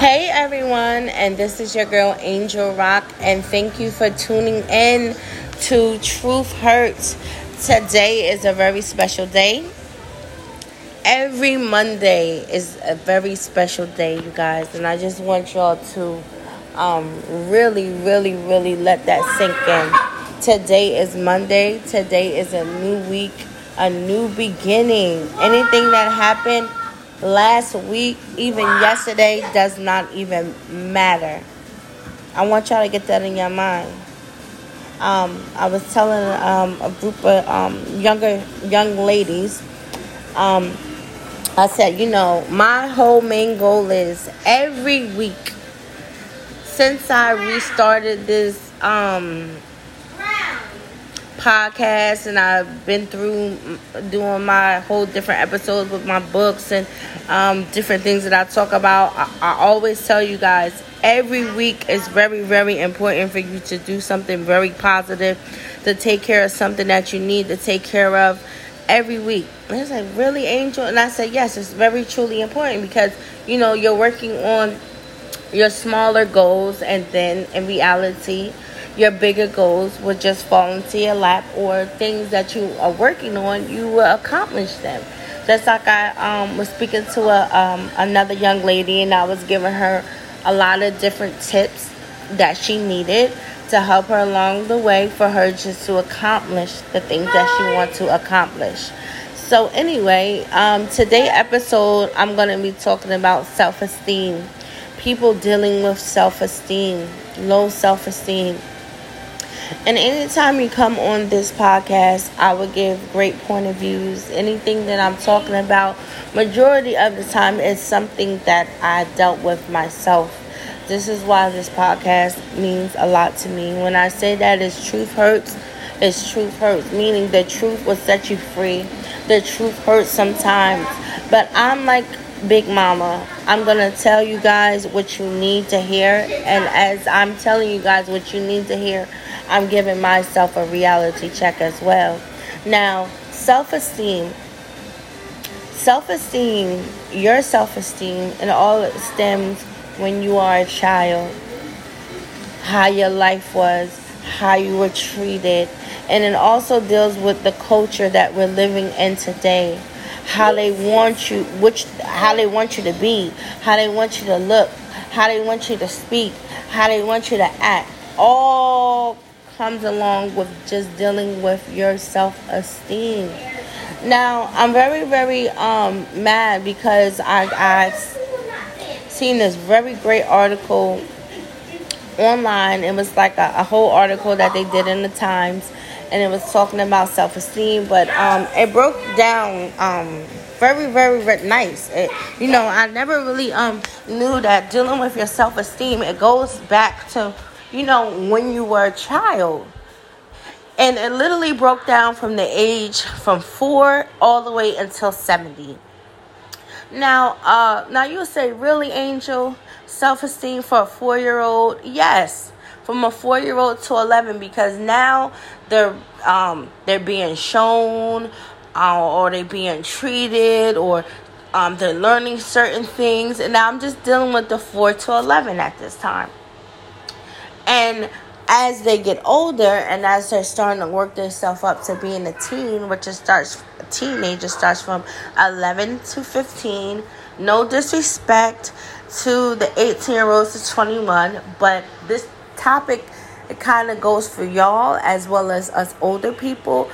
Hey everyone, and this is your girl Angel Rock, and thank you for tuning in to Truth Hurts. Today is a very special day. Every Monday is a very special day, you guys, and I just want y'all to um, really, really, really let that sink in. Today is Monday, today is a new week, a new beginning. Anything that happened last week, even yesterday, does not even matter. I want y'all to get that in your mind. Um, I was telling um, a group of um, younger young ladies. Um, I said, you know, my whole main goal is every week since I restarted this um, podcast and I've been through doing my whole different episodes with my books and um, different things that I talk about. I, I always tell you guys every week is very, very important for you to do something very positive, to take care of something that you need to take care of every week. And it's like, really, Angel? And I said, yes, it's very, truly important because, you know, you're working on your smaller goals and then in reality, your bigger goals will just fall into your lap or things that you are working on you will accomplish them. Just like i um, was speaking to a, um, another young lady and i was giving her a lot of different tips that she needed to help her along the way for her just to accomplish the things that she wants to accomplish. So anyway um, today episode i'm going to be talking about self-esteem. People dealing with self-esteem low self-esteem and anytime you come on this podcast, I will give great point of views. Anything that I'm talking about, majority of the time is something that I dealt with myself. This is why this podcast means a lot to me. When I say that is truth hurts, it's truth hurts, meaning the truth will set you free. The truth hurts sometimes. But I'm like Big Mama. I'm going to tell you guys what you need to hear. And as I'm telling you guys what you need to hear, I'm giving myself a reality check as well. Now, self esteem. Self esteem, your self esteem, and all it stems when you are a child. How your life was, how you were treated, and it also deals with the culture that we're living in today. How they want you, which how they want you to be, how they want you to look, how they want you to speak, how they want you to act. All comes along with just dealing with your self-esteem. Now, I'm very, very um, mad because I, I've seen this very great article online. It was like a, a, whole article that they did in the Times, and it was talking about self esteem. But um, it broke down um, very, very, very nice. It, you know, I never really um, knew that dealing with your self esteem it goes back to you know, when you were a child. And it literally broke down from the age from four all the way until 70. Now, uh, now you'll say, really, Angel, self esteem for a four year old? Yes, from a four year old to 11, because now they're, um, they're being shown uh, or they're being treated or um, they're learning certain things. And now I'm just dealing with the 4 to 11 at this time. And as they get older and as they're starting to work themselves up to being a teen, which is starts a teenager starts from 11 to 15. No disrespect to the 18 year olds to 21, but this topic it kind of goes for y'all as well as us older people.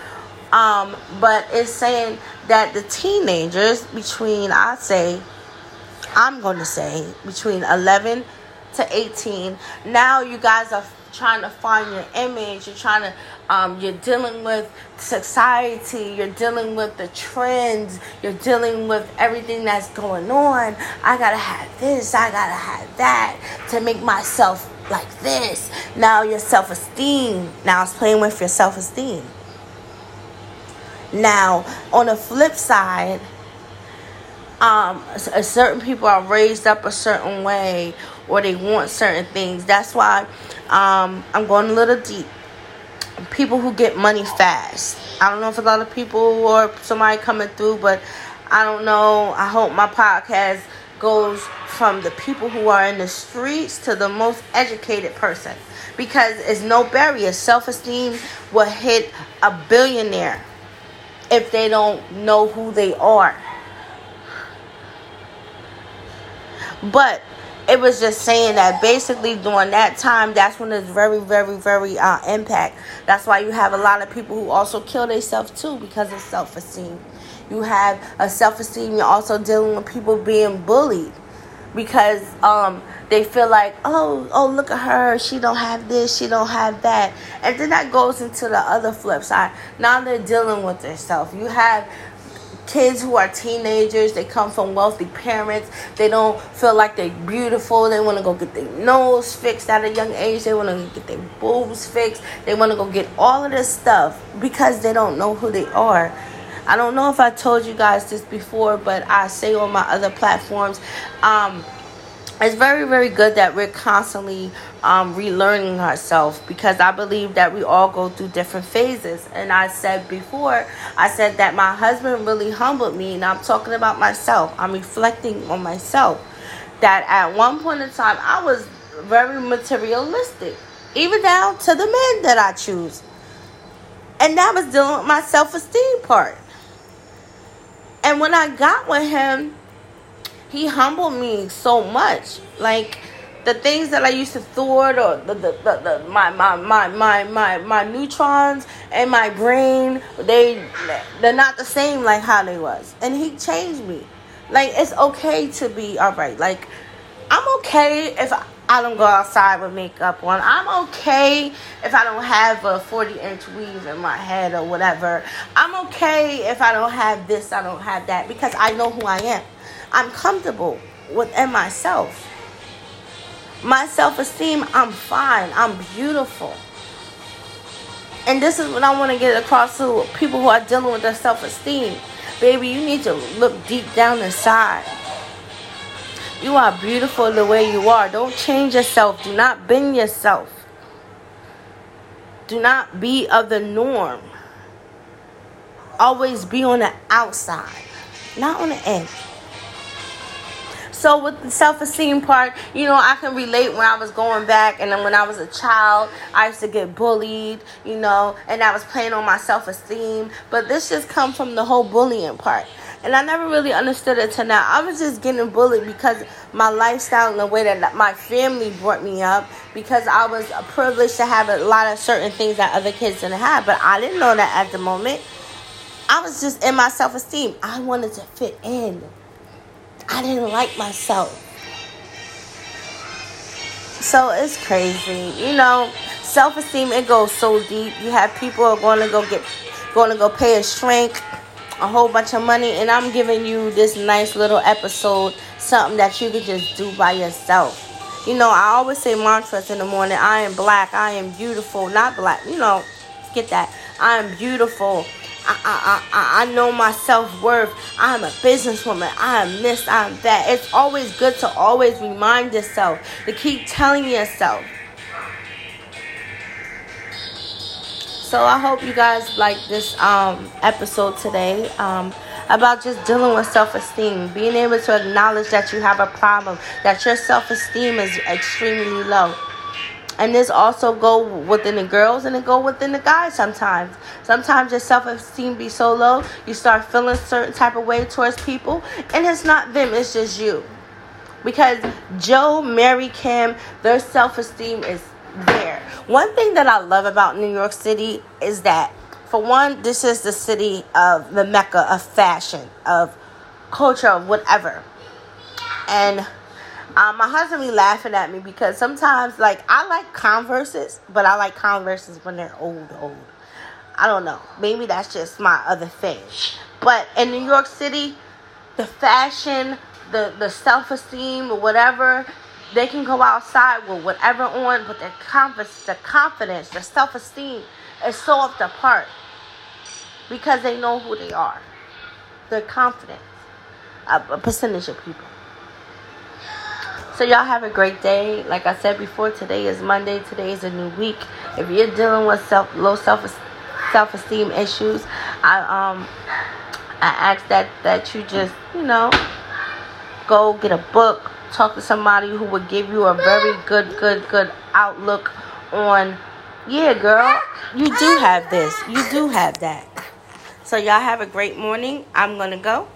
Um, but it's saying that the teenagers between I say I'm going to say between 11 to 18. Now you guys are trying to find your image. You're trying to, um, you're dealing with society. You're dealing with the trends. You're dealing with everything that's going on. I gotta have this. I gotta have that to make myself like this. Now your self esteem. Now it's playing with your self esteem. Now on the flip side, um, certain people are raised up a certain way or they want certain things. That's why um, I'm going a little deep. People who get money fast. I don't know if a lot of people or somebody coming through, but I don't know. I hope my podcast goes from the people who are in the streets to the most educated person because it's no barrier. Self esteem will hit a billionaire if they don't know who they are. But it was just saying that basically during that time, that's when it's very, very, very uh, impact. That's why you have a lot of people who also kill themselves too because of self esteem. You have a self esteem. You're also dealing with people being bullied because um, they feel like, oh, oh, look at her. She don't have this. She don't have that. And then that goes into the other flip side. Now they're dealing with themselves. You have kids who are teenagers they come from wealthy parents they don't feel like they're beautiful they want to go get their nose fixed at a young age they want to get their boobs fixed they want to go get all of this stuff because they don't know who they are i don't know if i told you guys this before but i say on my other platforms. Um, it's very very good that we're constantly um, relearning ourselves because i believe that we all go through different phases. And i said before i said that my husband really humbled me and i'm talking about myself. I'm reflecting on myself. That at one point in time i was very materialistic even down to the men that i choose. And that was dealing with my self-esteem part and when i got with him he humbled me so much. Like the things that I used to thwart or the, the, the, the, my, my, my, my, my, my neurons and my brain, they they're not the same like how they was. And he changed me. Like it's okay to be alright. Like I'm okay if I, I don't go outside with makeup on. I'm okay if I don't have a 40 inch weave in my head or whatever. I'm okay if I don't have this, I don't have that because I know who I am. I'm comfortable within myself. My self esteem, I'm fine. I'm beautiful. And this is what I want to get across to people who are dealing with their self esteem. Baby, you need to look deep down inside. You are beautiful the way you are. Don't change yourself. Do not bend yourself. Do not be of the norm. Always be on the outside, not on the edge. So with the self-esteem part, you know, I can relate when I was going back and then when I was a child, I used to get bullied, you know, and I was playing on my self-esteem. But this just comes from the whole bullying part. And I never really understood it till now. I was just getting bullied because my lifestyle and the way that my family brought me up because I was privileged to have a lot of certain things that other kids didn't have. But I didn't know that at the moment. I was just in my self esteem. I wanted to fit in. I didn't like myself. So it's crazy. You know, self esteem it goes so deep. You have people are going to go get going to go pay a shrink a whole bunch of money and I'm giving you this nice little episode, something that you could just do by yourself. You know, I always say mantras in the morning. I am black. I am beautiful. Not black. You know, get that. I am beautiful. I, I, I, I know my self worth. I'm a businesswoman. I am this, I'm that. It's always good to always remind yourself, to keep telling yourself. So I hope you guys like this um, episode today um, about just dealing with self-esteem, being able to acknowledge that you have a problem, that your self-esteem is extremely low. And this also go within the girls and it go within the guys sometimes. Sometimes your self-esteem be so low you start feeling certain type of way towards people and it's not them it's just you. Because joe mary kim their self-esteem is there one thing that i love about new york city is that for one this is the city of the mecca of fashion of culture of whatever and um, my husband be laughing at me because sometimes, like, I like Converses, but I like Converses when they're old, old. I don't know. Maybe that's just my other thing. But in New York City, the fashion, the the self esteem, or whatever, they can go outside with whatever on, but their confidence, the confidence, the self esteem is so up the part because they know who they are. They're confident. A, a percentage of people. So y'all have a great day. Like I said before, today is Monday. Today is a new week. If you're dealing with self low self self esteem issues, I um I ask that that you just you know go get a book, talk to somebody who would give you a very good, good, good outlook on, yeah, girl, you do have this. You do have that. So, y'all have a great morning. I'm going to go.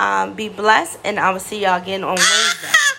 Um, be blessed, and I will see y'all again on Wednesday.